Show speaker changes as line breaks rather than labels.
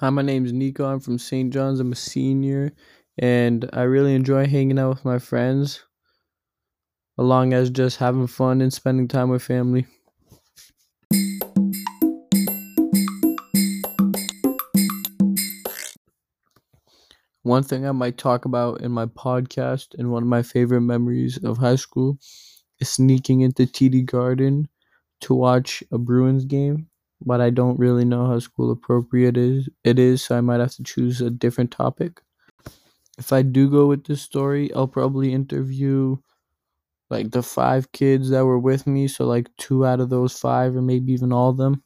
Hi, my name's Nico. I'm from St. John's. I'm a senior, and I really enjoy hanging out with my friends, along as just having fun and spending time with family. One thing I might talk about in my podcast and one of my favorite memories of high school is sneaking into TD Garden to watch a Bruins game, but I don't really know how school appropriate is it is, so I might have to choose a different topic. If I do go with this story, I'll probably interview like the five kids that were with me, so like two out of those five or maybe even all of them.